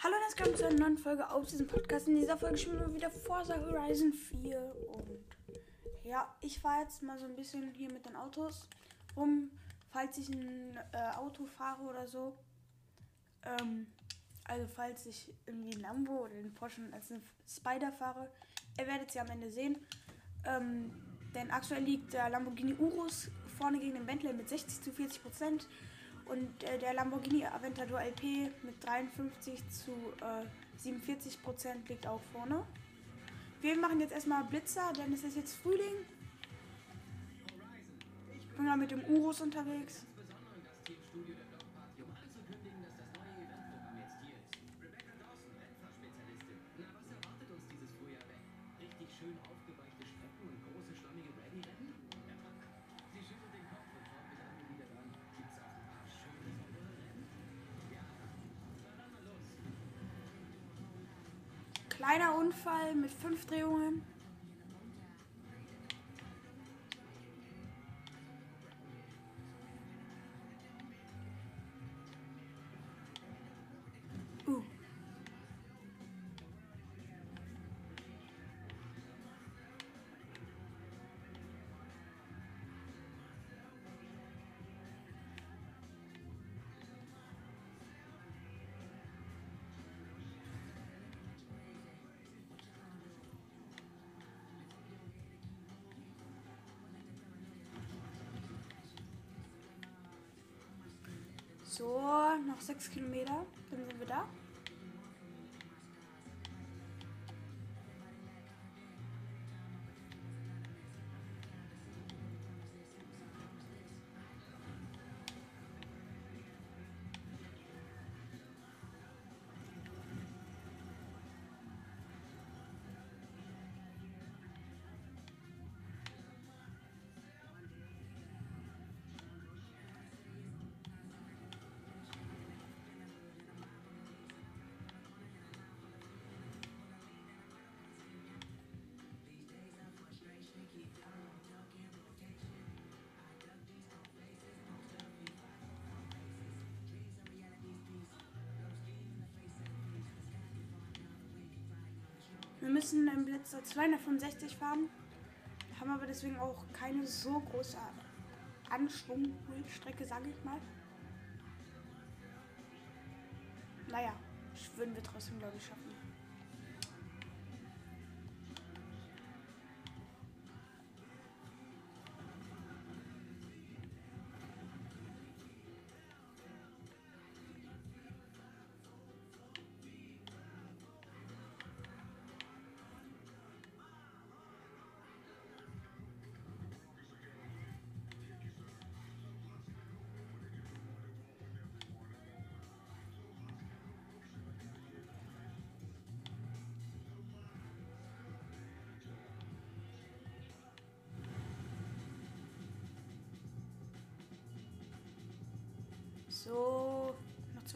Hallo und herzlich willkommen zu einer neuen Folge aus diesem Podcast. In dieser Folge spielen wir wieder Forza Horizon 4. Und ja, ich fahre jetzt mal so ein bisschen hier mit den Autos rum, falls ich ein äh, Auto fahre oder so. Ähm, also falls ich irgendwie ein Lambo oder den Porsche als eine Spider fahre. Ihr werdet sie am Ende sehen. Ähm, denn aktuell liegt der Lamborghini Urus vorne gegen den Bentley mit 60 zu 40 Prozent. Und äh, der Lamborghini Aventador LP mit 53 zu äh, 47 Prozent liegt auch vorne. Wir machen jetzt erstmal Blitzer, denn es ist jetzt Frühling. Ich bin mal mit dem Urus unterwegs. Kleiner Unfall mit fünf Drehungen. So, noch sechs Kilometer, dann sind wir da. Wir müssen im Blitzer 265 fahren, haben aber deswegen auch keine so große Anschwungstrecke, sage ich mal. Naja, würden wir trotzdem, glaube ich, schaffen.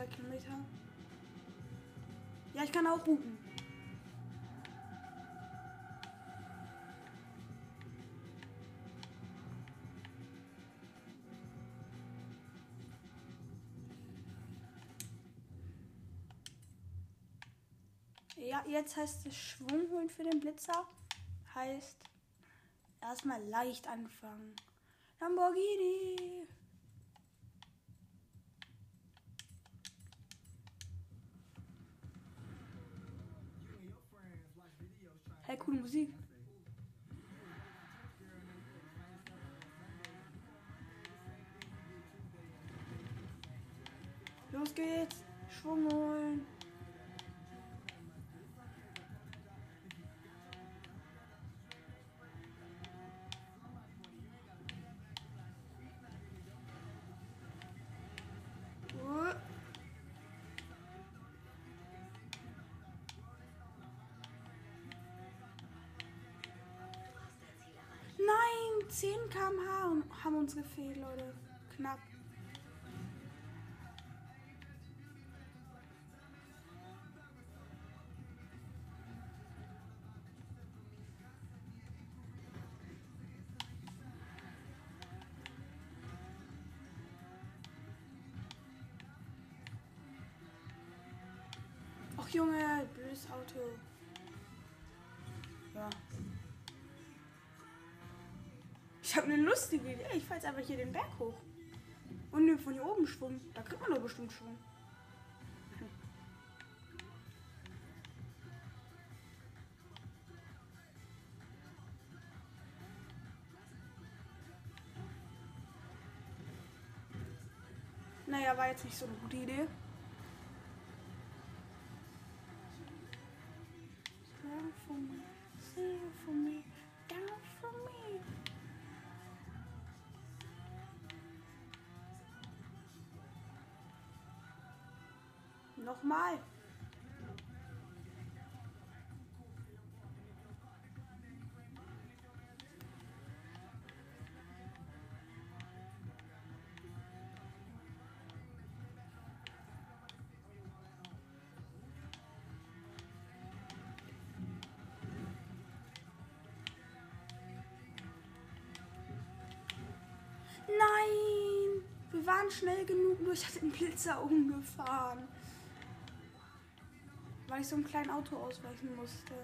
Zwei Kilometer. Ja, ich kann auch hupen. Ja, jetzt heißt es Schwung holen für den Blitzer. Heißt erstmal leicht anfangen. Lamborghini. 10 km/h haben uns gefehlt, Leute. Knapp. Och Junge, blödes Auto. Ja. Ich habe eine lustige Idee. Ich fahre jetzt einfach hier den Berg hoch. Und nehme von hier oben Schwung. Da kriegt man doch bestimmt Schwung. Naja, war jetzt nicht so eine gute Idee. Nochmal. Nein! Wir waren schnell genug, nur ich hatte den Blitzer umgefahren. Weil ich so einem kleinen Auto ausweichen musste.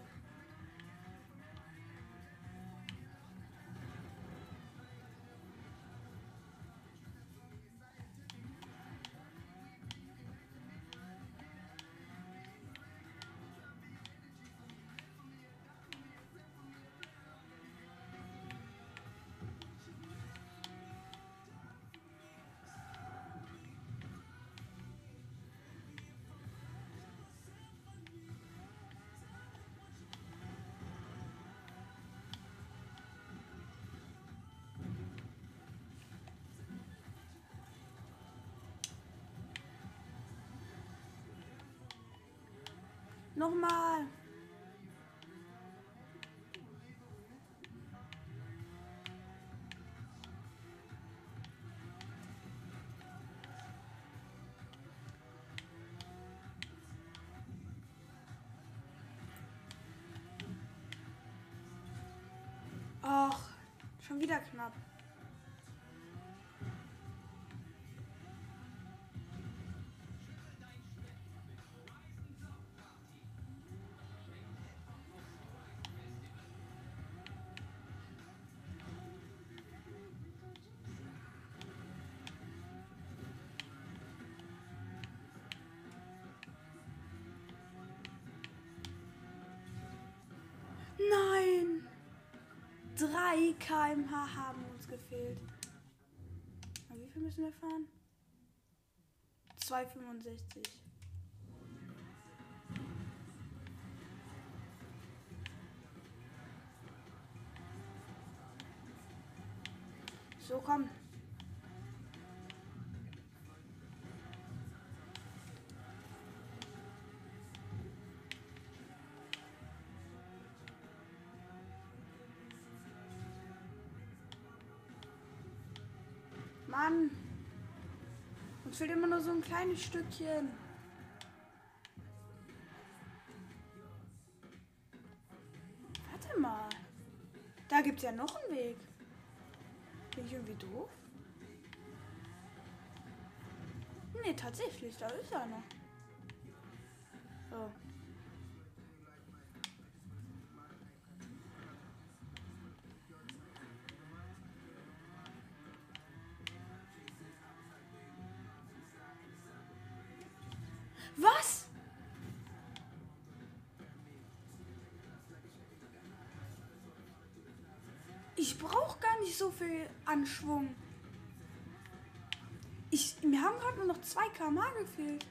Nochmal. Ach, schon wieder knapp. 3 km/h haben uns gefehlt. Wie viel müssen wir fahren? 2,65. So, komm. Nur so ein kleines Stückchen. Warte mal. Da gibt's ja noch einen Weg. Bin ich irgendwie doof? Nee, tatsächlich, da ist einer. So. Was? So viel Anschwung. Ich, mir haben gerade nur noch 2 km gefehlt.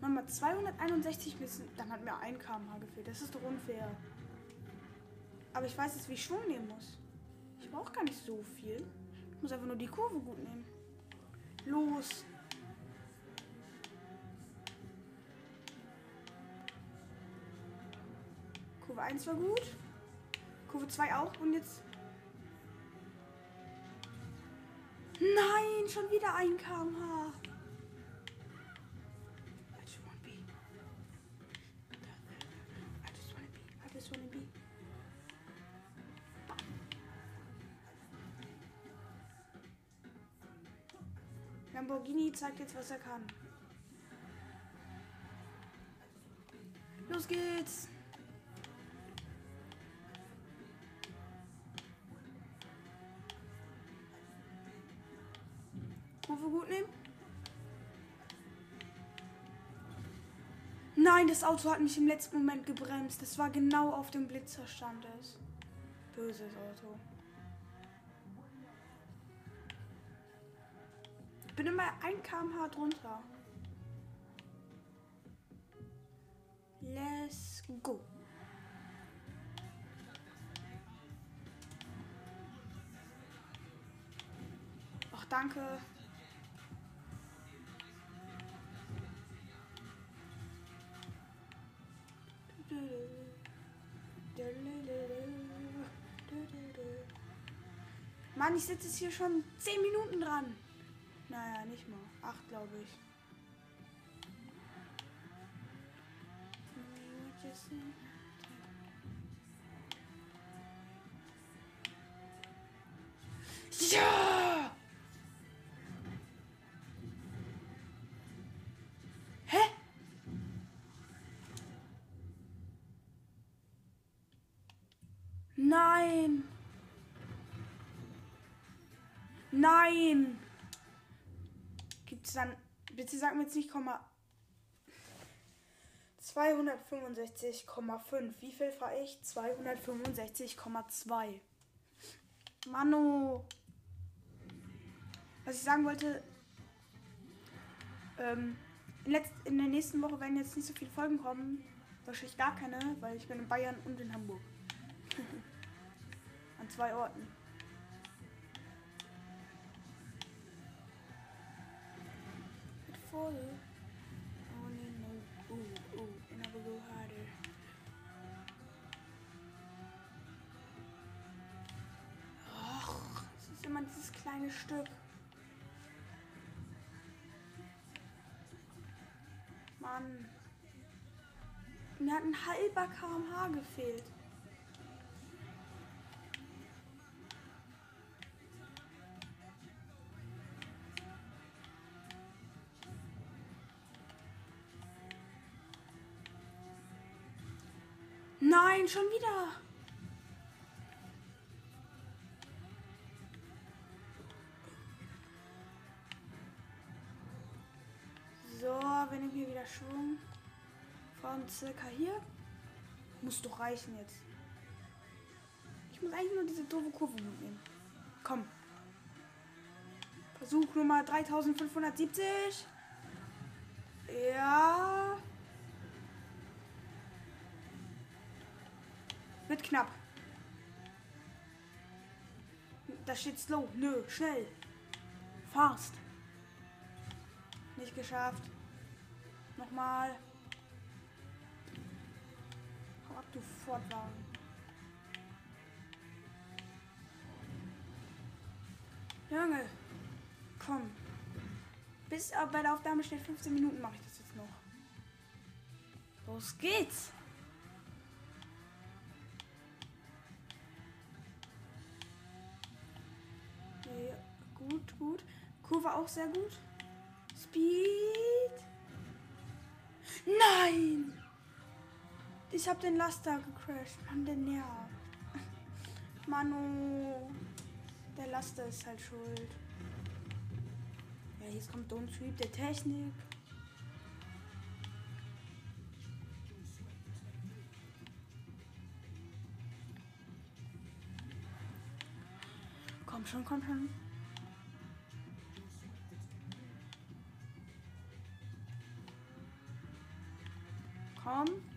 Mama, 261 müssen. Dann hat mir 1 km gefehlt. Das ist doch unfair. Aber ich weiß jetzt, wie ich Schwung nehmen muss. Ich brauche gar nicht so viel. Ich muss einfach nur die Kurve gut nehmen. Los. Kurve 1 war gut. Kurve 2 auch. Und jetzt. Nein, schon wieder ein kmh. Lamborghini zeigt jetzt, was er kann. Los geht's! Nein, das Auto hat mich im letzten Moment gebremst. Das war genau auf dem Blitzer stand es. Böses Auto. Ich bin immer 1 km/h drunter. Let's go. Ach, danke. Ich sitze jetzt hier schon 10 Minuten dran. Naja, nicht mal. Acht, glaube ich. Ja! Hä? Nein! Nein! Gibt's dann. Bitte sag mir jetzt nicht, Komma. 265,5. Wie viel war ich? 265,2. Mano. Was ich sagen wollte. Ähm, in, letzt, in der nächsten Woche werden jetzt nicht so viele Folgen kommen. Wahrscheinlich gar keine, weil ich bin in Bayern und in Hamburg. An zwei Orten. Voll. Only know, ooh, ooh, and I will go harder. Och, es ist immer dieses kleine Stück. Mann. Mir hat ein halber kmh gefehlt. Nein, schon wieder. So, wir nehmen hier wieder Schwung. Von circa hier. Muss doch reichen jetzt. Ich muss eigentlich nur diese doofe Kurve mitnehmen. Komm. Versuch Nummer 3570. Ja. Wird knapp. Da steht slow. Nö, schnell. Fast. Nicht geschafft. Nochmal. Hau ab, du Fortwagen. Junge. Komm. Bis bei der Aufnahme steht 15 Minuten mache ich das jetzt noch. Los geht's. Kurve auch sehr gut. Speed. Nein! Ich hab den Laster gecrashed. Mann, der nervt. Manu. Der Laster ist halt schuld. Ja, jetzt kommt Don't Sweep der Technik. Komm schon, komm schon.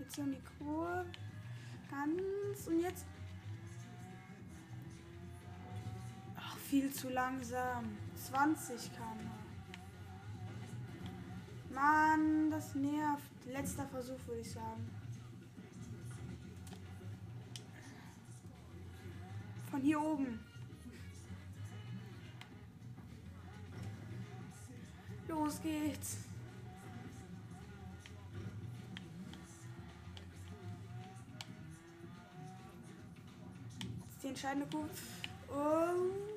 Jetzt hier um die Kurve. Ganz und jetzt. Ach, viel zu langsam. 20 km. Mann, das nervt. Letzter Versuch, würde ich sagen. Von hier oben. Los geht's. die entscheidende Kurve. Um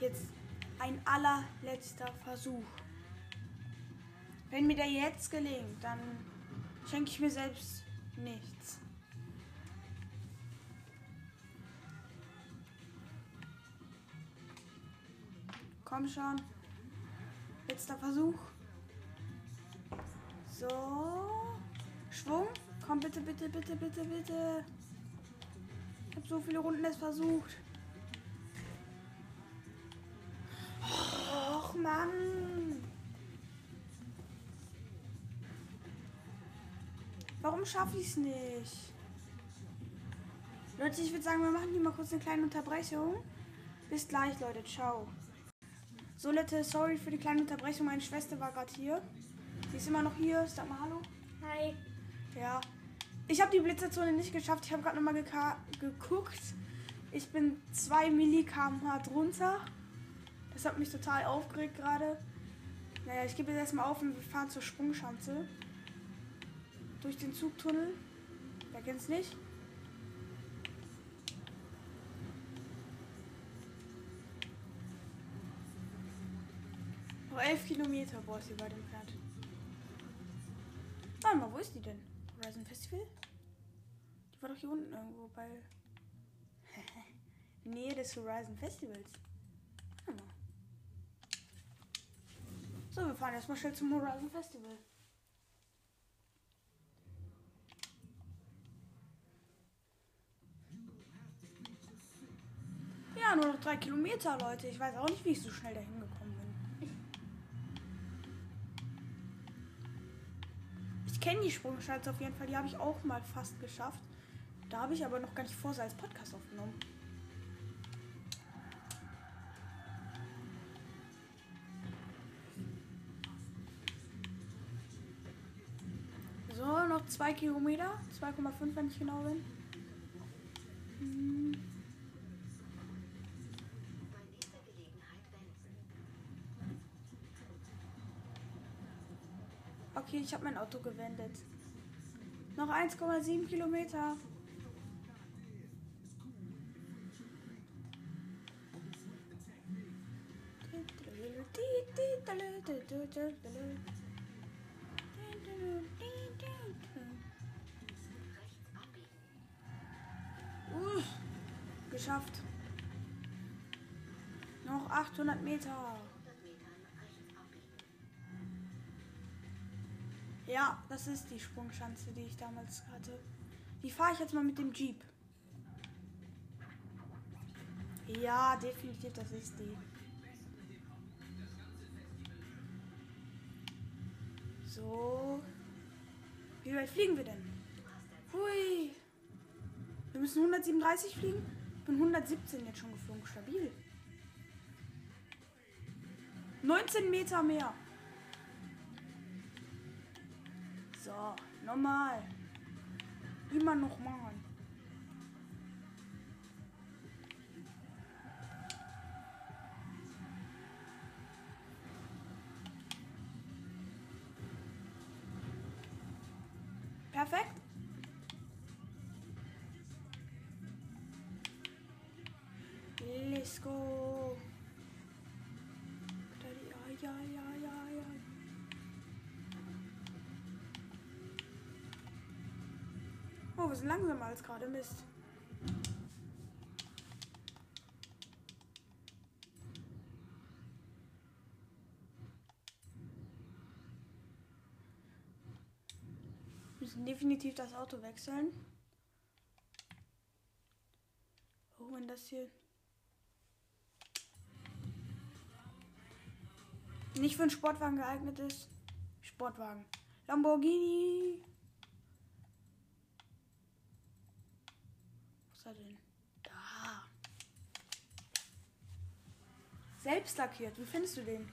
jetzt ein allerletzter Versuch. Wenn mir der jetzt gelingt, dann schenke ich mir selbst nichts. Komm schon. Letzter Versuch. So. Schwung. Komm bitte, bitte, bitte, bitte, bitte. Ich habe so viele Runden es versucht. Och, Mann. Warum schaffe ich es nicht? Leute, ich würde sagen, wir machen hier mal kurz eine kleine Unterbrechung. Bis gleich, Leute. Ciao. So, Leute, sorry für die kleine Unterbrechung. Meine Schwester war gerade hier. Die ist immer noch hier. Sag mal Hallo. Hi. Ja. Ich habe die Blitzerzone nicht geschafft. Ich habe gerade nochmal geguckt. Ich bin 2 Milli kmh drunter. Das hat mich total aufgeregt gerade. Naja, ich gebe jetzt erstmal auf und wir fahren zur Sprungschanze. Durch den Zugtunnel. Wer kennt's nicht? Noch 11 Kilometer, ist hier weit entfernt. Mal, wo ist die denn? Horizon Festival? Die war doch hier unten irgendwo bei Nähe des Horizon Festivals. So, wir fahren erstmal schnell zum Horizon Festival. Ja, nur noch drei Kilometer, Leute. Ich weiß auch nicht, wie ich so schnell dahin gekommen bin. Ich kenne die Sprungschanze auf jeden Fall. Die habe ich auch mal fast geschafft. Da habe ich aber noch gar nicht vor, sie als Podcast aufgenommen. So, noch zwei Kilometer. 2,5, wenn ich genau bin. Hm. Okay, ich habe mein Auto gewendet. Noch 1,7 Kilometer. Uh, geschafft. Noch 800 Meter. Ja, das ist die Sprungschanze, die ich damals hatte. Die fahre ich jetzt mal mit dem Jeep. Ja, definitiv, das ist die. So. Wie weit fliegen wir denn? Hui. Wir müssen 137 fliegen. Ich bin 117 jetzt schon geflogen. Stabil. 19 Meter mehr. Normal. Immer noch mal. Perfekt. Oh, wir sind langsamer als gerade. Mist. Wir müssen definitiv das Auto wechseln. Oh, wenn das hier nicht für einen Sportwagen geeignet ist. Sportwagen. Lamborghini. Wo ist er denn? Da. Selbst lackiert. Wie findest du den?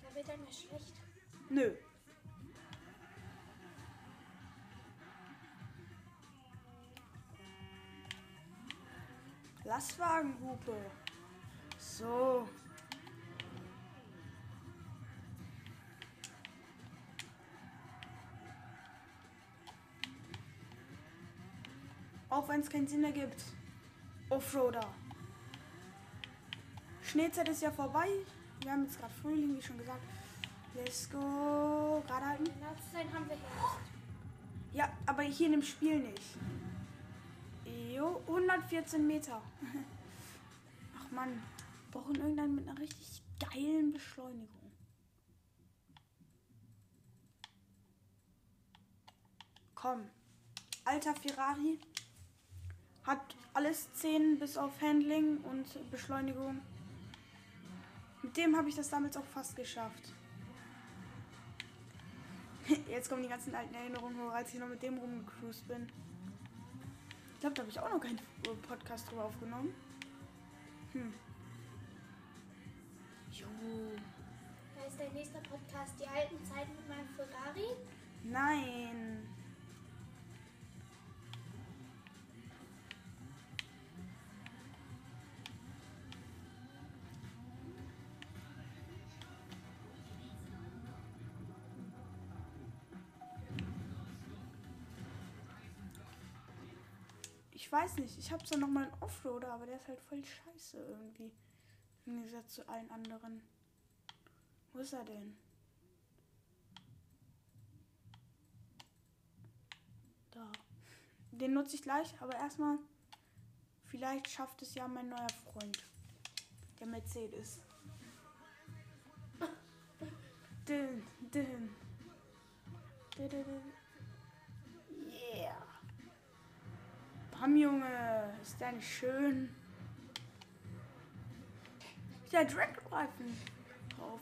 Da wird er mir schlecht. Nö. Lastwagenhupe. So. Auch wenn es keinen Sinn ergibt. Offroader. Schneezeit ist ja vorbei. Wir haben jetzt gerade Frühling, wie schon gesagt. Let's go. Gerade halten. Sein haben wir Herbst. Ja, aber hier in dem Spiel nicht. Jo, 114 Meter. Ach man, wir brauchen irgendeinen mit einer richtig geilen Beschleunigung. Komm. Alter Ferrari hat alles 10 bis auf Handling und Beschleunigung. Mit dem habe ich das damals auch fast geschafft. Jetzt kommen die ganzen alten Erinnerungen hoch, als ich noch mit dem rumgecruised bin. Ich glaube, da habe ich auch noch keinen Podcast drüber aufgenommen. Hm. Jo. Da ist der nächste Podcast, die alten Zeiten mit meinem Ferrari. Nein. Weiß nicht, ich habe zwar noch mal einen Offroader, aber der ist halt voll scheiße irgendwie. Im Gegensatz zu allen anderen. Wo ist er denn? Da. Den nutze ich gleich, aber erstmal. Vielleicht schafft es ja mein neuer Freund. Der Mercedes. Dün, dün. Dü, dü, Bam, Junge. Ist der nicht schön? Der Drag-Reifen drauf.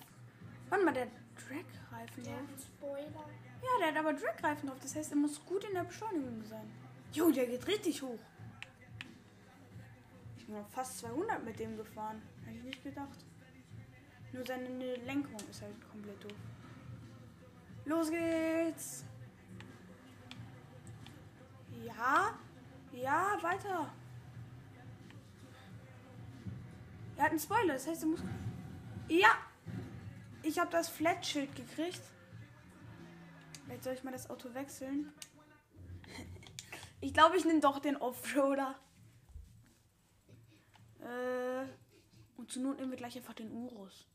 Warte mal, der Drag-Reifen drauf. Spoiler. Ja, der hat aber Drag-Reifen drauf. Das heißt, er muss gut in der Beschleunigung sein. Jo, der geht richtig hoch. Ich bin noch fast 200 mit dem gefahren. Hätte ich nicht gedacht. Nur seine Lenkung ist halt komplett doof. Los geht's. Ja. Ja, weiter. Er hat einen Spoiler. Das heißt, er muss... Ja. Ich habe das Flatschild gekriegt. Vielleicht soll ich mal das Auto wechseln. Ich glaube, ich nehme doch den Offroader. Äh, und zur Not nehmen wir gleich einfach den Urus.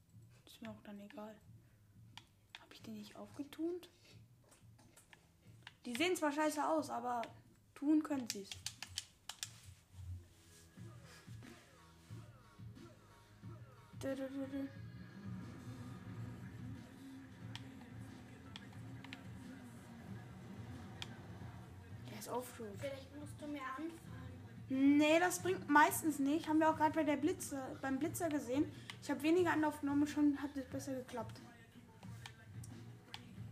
Ist mir auch dann egal. Habe ich den nicht aufgetunt? Die sehen zwar scheiße aus, aber tun können sie es. Der ist Offroad. Vielleicht musst du mehr anfahren. Nee, das bringt meistens nicht. Haben wir auch gerade bei der Blitzer, beim Blitzer gesehen. Ich habe weniger Anlauf genommen und schon hat es besser geklappt.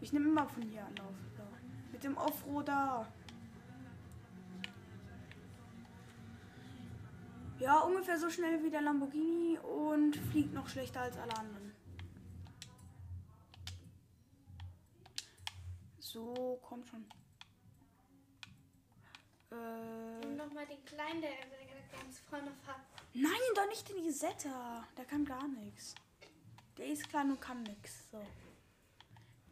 Ich nehme immer von hier Anlauf. So. Mit dem Offroader. Ja, ungefähr so schnell wie der Lamborghini und fliegt noch schlechter als alle anderen. So, kommt schon. Äh. Nimm nochmal den kleinen, der der ganz vorne fährt. Nein, doch nicht den Isetta. Der kann gar nichts. Der ist klein und kann nichts. So.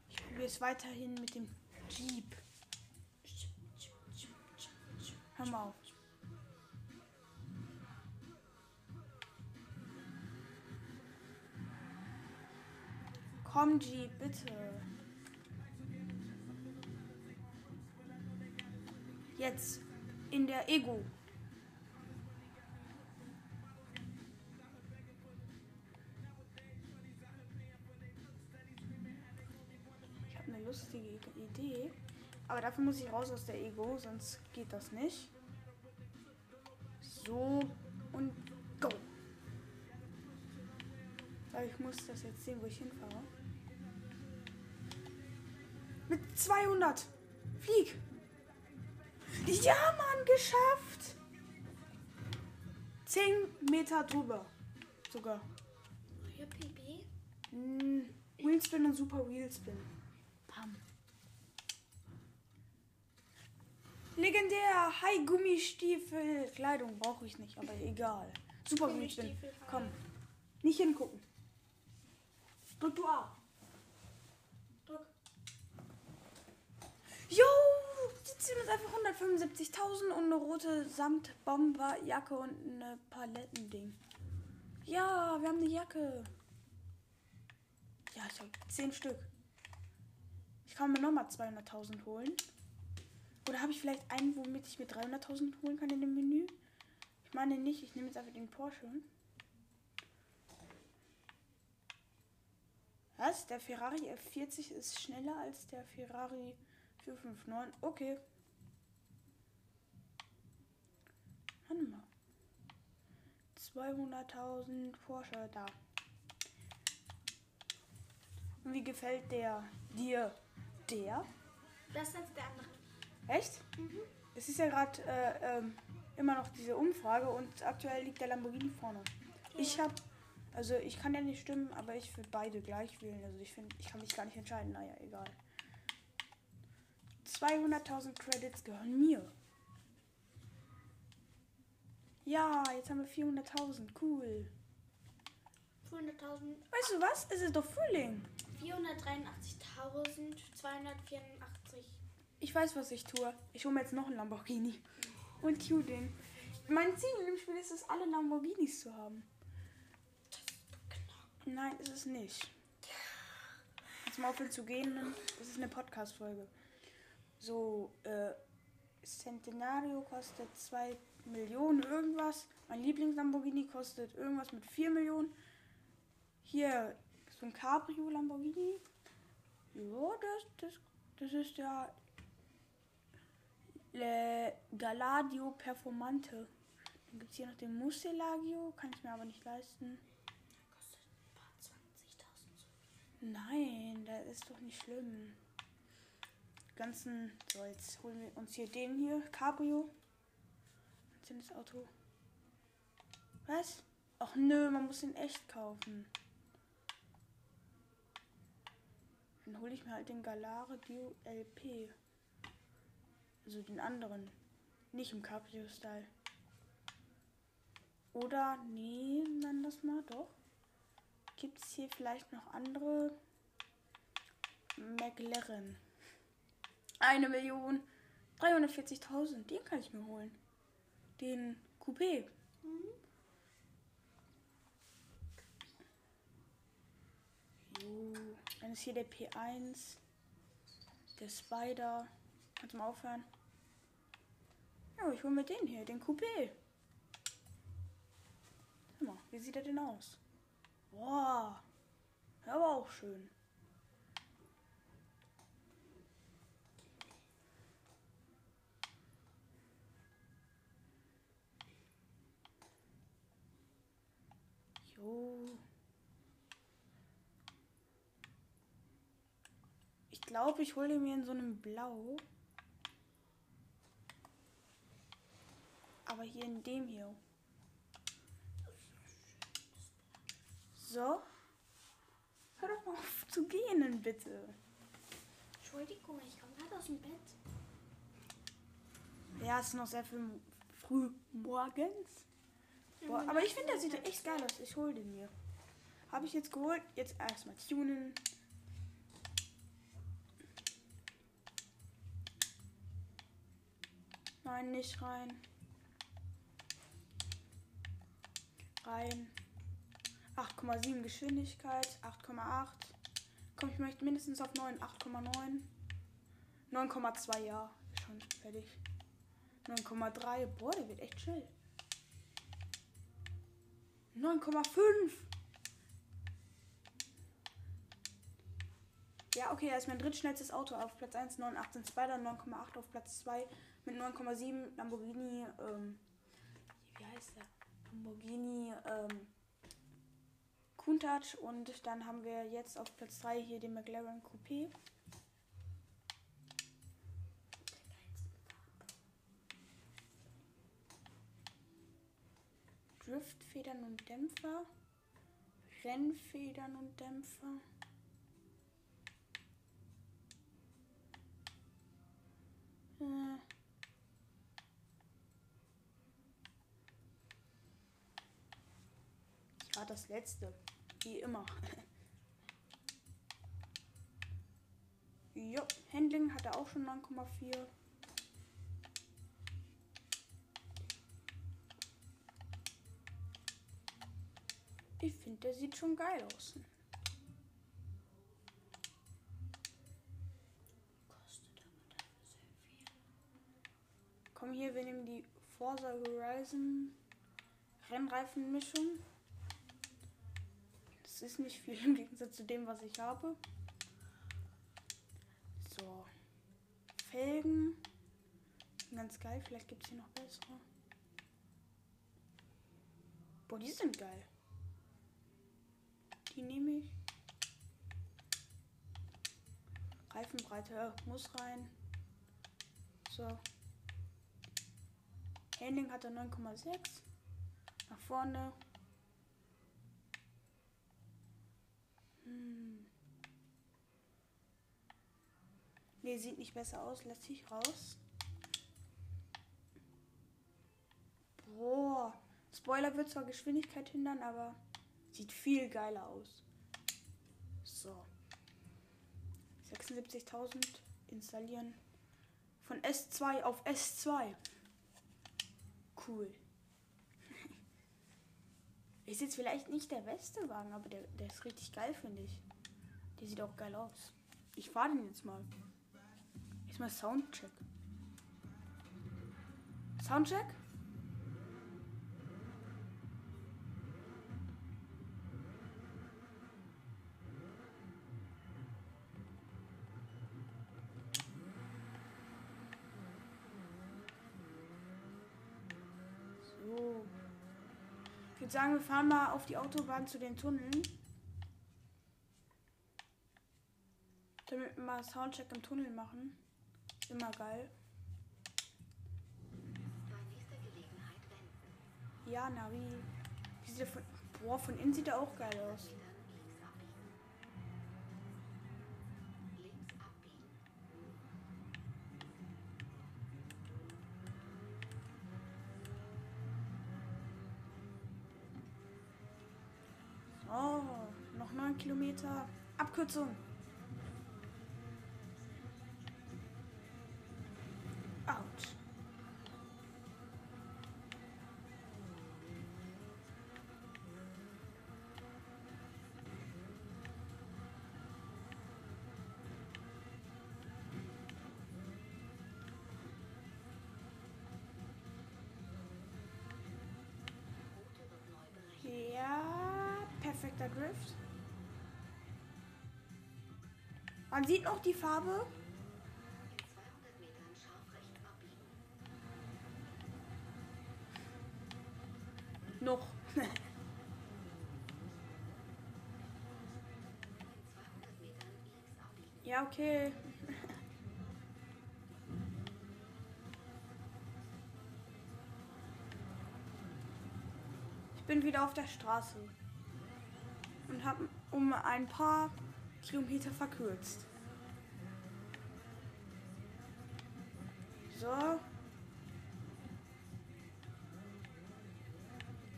Ich probiere es weiterhin mit dem Jeep. Hör mal auf. Komm, Jeep, bitte. Jetzt in der Ego. Ich habe eine lustige Idee. Aber dafür muss ich raus aus der Ego, sonst geht das nicht. So und go. Aber ich muss das jetzt sehen, wo ich hinfahre. Mit 200. Flieg. Ja, Mann, geschafft. 10 Meter drüber. Sogar. Euer PB? Mm, Wheelspin und Super Wheelspin. Bam. Legendär. Hi Gummistiefel. Kleidung brauche ich nicht, aber egal. Super Wheelspin. Gummistiefel Komm. Nicht hingucken. Drück du A. Jo! Die 700 uns einfach 175.000 und eine rote Samtbomberjacke und eine Palettending. Ja, wir haben eine Jacke. Ja, ich habe 10 Stück. Ich kann mir nochmal 200.000 holen. Oder habe ich vielleicht einen, womit ich mir 300.000 holen kann in dem Menü? Ich meine nicht, ich nehme jetzt einfach den Porsche. Was? Der Ferrari F40 ist schneller als der Ferrari 459? Okay. Warte mal. 200.000 Porsche da. Und wie gefällt der dir? Der? Das ist der andere. Echt? Es ist ja gerade äh, ähm, immer noch diese Umfrage und aktuell liegt der Lamborghini vorne. Ich habe, also ich kann ja nicht stimmen, aber ich würde beide gleich wählen. Also ich finde, ich kann mich gar nicht entscheiden. Naja, egal. 200.000 Credits gehören mir. Ja, jetzt haben wir 400.000. Cool. 400.000, Weißt du was? Es ist doch Frühling. 483.284. Ich weiß, was ich tue. Ich hole mir jetzt noch einen Lamborghini. Und tue den. Mein Ziel in dem Spiel ist es, alle Lamborghinis zu haben. Nein, ist es nicht. Jetzt mal aufhören zu gehen. Das ist eine Podcast-Folge. So, äh, Centenario kostet 2 Millionen irgendwas. Mein Lieblings-Lamborghini kostet irgendwas mit 4 Millionen. Hier so ein Cabrio Lamborghini. Ja, das, das, das ist der Le Galadio Performante. Dann gibt es hier noch den Muselagio, kann ich mir aber nicht leisten. Kostet ein paar 20.000 so. Nein, das ist doch nicht schlimm. Ganzen. So, jetzt holen wir uns hier den hier. Cabrio. Das Auto? Was? Ach nö, man muss den echt kaufen. Dann hole ich mir halt den Galadio LP. Also den anderen. Nicht im Cabrio-Style. Oder, nee, dann das mal doch. Gibt es hier vielleicht noch andere? McLaren. Eine Million 340.000. Den kann ich mir holen. Den Coupé. Jo. Dann ist hier der P1. Der Spider. Kannst du mal aufhören? Ja, ich hole mir den hier, den Coupé. Guck mal, wie sieht er denn aus? Boah. Der war auch schön. Ich glaube, ich hole mir in so einem Blau. Aber hier in dem hier. So. Hör doch mal auf zu gehen, bitte. Entschuldigung, ich komme gerade aus dem Bett. Ja, es ist noch sehr früh morgens. Boah, aber ich finde, der sieht echt geil aus. Ich hole den mir. Habe ich jetzt geholt. Jetzt erstmal tunen. Nein, nicht rein. Rein. 8,7 Geschwindigkeit. 8,8. Komm, ich möchte mindestens auf 9. 8,9. 9,2, ja. Schon fertig. 9,3. Boah, der wird echt schnell. 9,5. Ja, okay, er ist mein drittschnellstes Auto auf Platz 1, 9,18 Spider, 9,8 auf Platz 2 mit 9,7 Lamborghini, ähm, wie heißt der? Lamborghini, ähm, Countach und dann haben wir jetzt auf Platz 3 hier den McLaren Coupé. Driftfedern und Dämpfer. Rennfedern und Dämpfer. Äh. Ja, das letzte. Wie immer. jo, Handling hat er auch schon 9,4. Und der sieht schon geil aus. Kostet aber dafür sehr viel. Komm hier, wir nehmen die Forza Horizon Rennreifenmischung. Das ist nicht viel im Gegensatz zu dem, was ich habe. So. Felgen. Ganz geil. Vielleicht gibt es hier noch bessere. Boah, die sind geil. Die nehme ich. Reifenbreite muss rein. So. Handling hat er 9,6. Nach vorne. Hm. Nee, sieht nicht besser aus. Lass ich raus. Boah. Spoiler wird zwar Geschwindigkeit hindern, aber sieht viel geiler aus. So. 76.000 installieren. Von S2 auf S2. Cool. Ist jetzt vielleicht nicht der beste Wagen, aber der, der ist richtig geil, finde ich. Der sieht auch geil aus. Ich fahre den jetzt mal. Jetzt mal Soundcheck. Soundcheck? Würde sagen, wir fahren mal auf die Autobahn zu den Tunneln. Damit wir mal Soundcheck im Tunnel machen. Immer geil. Ja, Navi. Der von, boah, von innen sieht er auch geil aus. Oh, noch 9 Kilometer. Abkürzung. Man sieht noch die Farbe. In 200 Metern scharf rechts abbiegen. Noch. In 200 Metern links abbiegen. ja, okay. Ich bin wieder auf der Straße und habe um ein paar Kilometer verkürzt. So.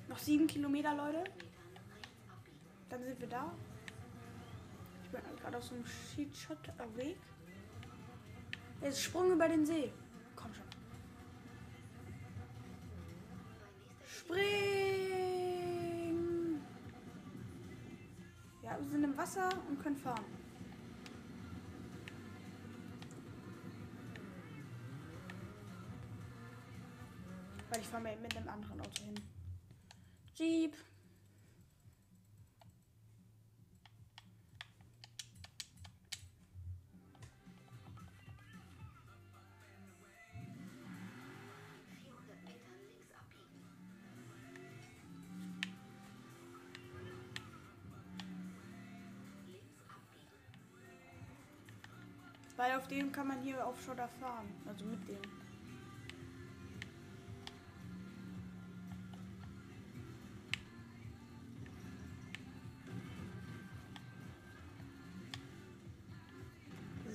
Noch sieben Kilometer, Leute. Dann sind wir da. Ich bin gerade auf so einem Sheetshot Weg. Jetzt Sprung über den See. Komm schon. Spring! Sind im Wasser und können fahren. Weil ich fahre mit einem anderen Auto hin. Jeep. Dem kann man hier auf Schotter fahren. Also mit dem.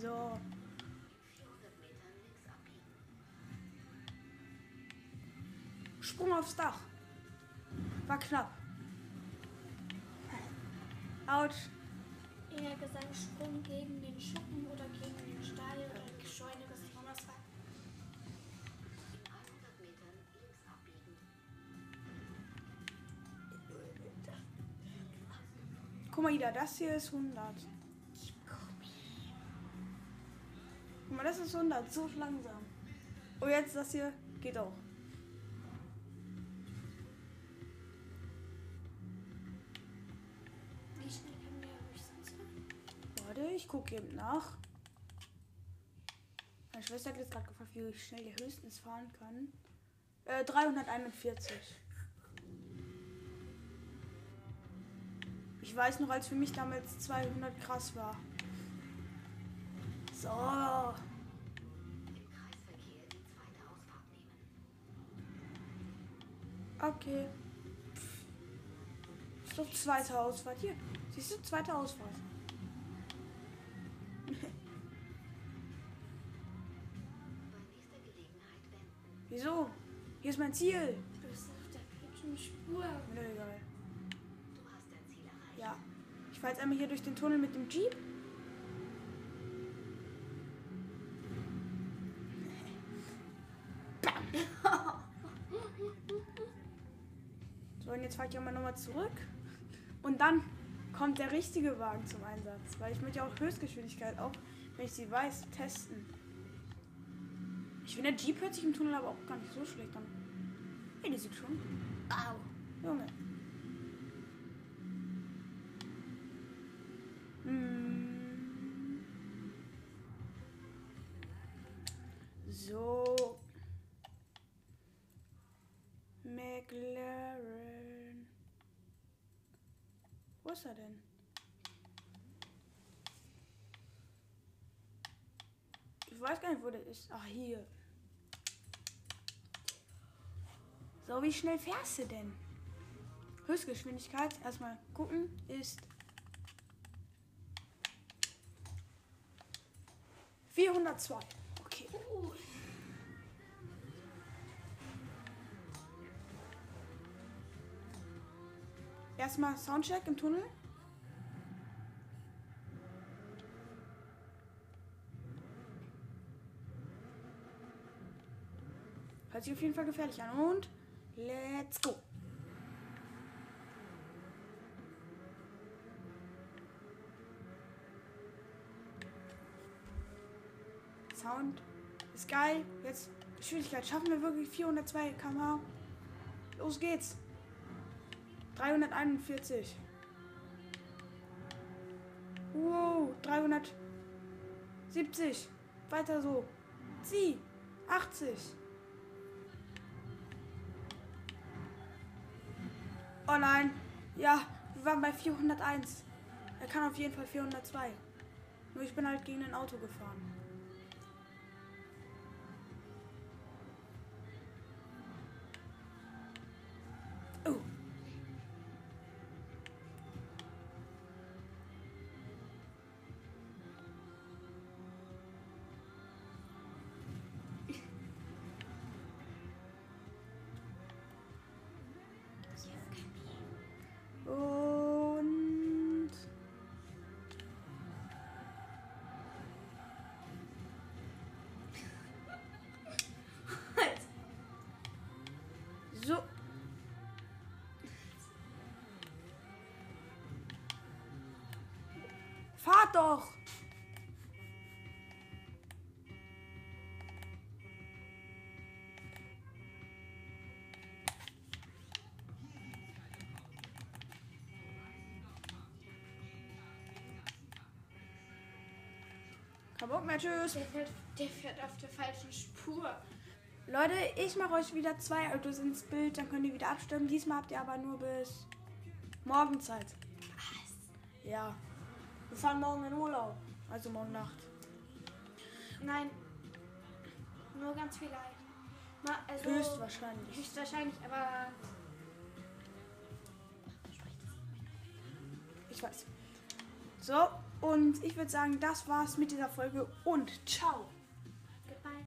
So, In 400 Metern links abbiegen. Sprung aufs Dach. War knapp. Autsch. Eher gesagt, Sprung gegen den Schuppen oder gegen den Stall oder die Scheune, was auch immer es war. In 100 Metern links abbiegen. Guck mal, Ida, das hier ist 100. Guck mal, das ist 100, so langsam. Und jetzt das hier geht auch. Ich gucke eben nach. Meine Schwester hat jetzt gerade gefragt, wie schnell der höchstens fahren kann. Äh, 341. Ich weiß noch, als für mich damals 200 krass war. So. Okay. Ist doch zweite Ausfahrt. Hier. Siehst du, zweite Ausfahrt. Wieso? Hier ist mein Ziel. Du bist auf der falschen Spur. Mir doch egal. Du hast dein Ziel erreicht. Ja. Ich fahre jetzt einmal hier durch den Tunnel mit dem Jeep. So, und jetzt fahre ich auch mal nochmal zurück. Und dann kommt der richtige Wagen zum Einsatz. Weil ich möchte ja auch Höchstgeschwindigkeit, auch wenn ich sie weiß, testen. Ich finde, der Jeep hört sich im Tunnel aber auch gar nicht so schlecht an. Hey, die sieht schon. Au. Junge. Hm. So. McLaren. Wo ist er denn? Ich weiß gar nicht, wo der ist. Ach, hier. So, wie schnell fährst du denn? Höchstgeschwindigkeit, erstmal gucken, ist 402. Okay. Erstmal Soundcheck im Tunnel. Hört sich auf jeden Fall gefährlich an. Und let's go. Sound ist geil. Jetzt Geschwindigkeit. Schaffen wir wirklich 402 km/h. Los geht's. 341. Wow, 370. Weiter so. Zieh. 80. Oh nein. Ja, wir waren bei 401. Er kann auf jeden Fall 402. Nur ich bin halt gegen ein Auto gefahren. Fahrt doch! Kein Bock mehr, tschüss. Der fährt, der fährt auf der falschen Spur. Leute, ich mache euch wieder zwei Autos ins Bild, dann könnt ihr wieder abstimmen. Diesmal habt ihr aber nur bis morgen Zeit. Was? Ja. Wir fahren morgen in Urlaub. Also morgen Nacht. Nein. Nur ganz vielleicht. Ma, also Höchstwahrscheinlich. Höchstwahrscheinlich, aber. Ich weiß. So, und ich würde sagen, das war's mit dieser Folge und ciao.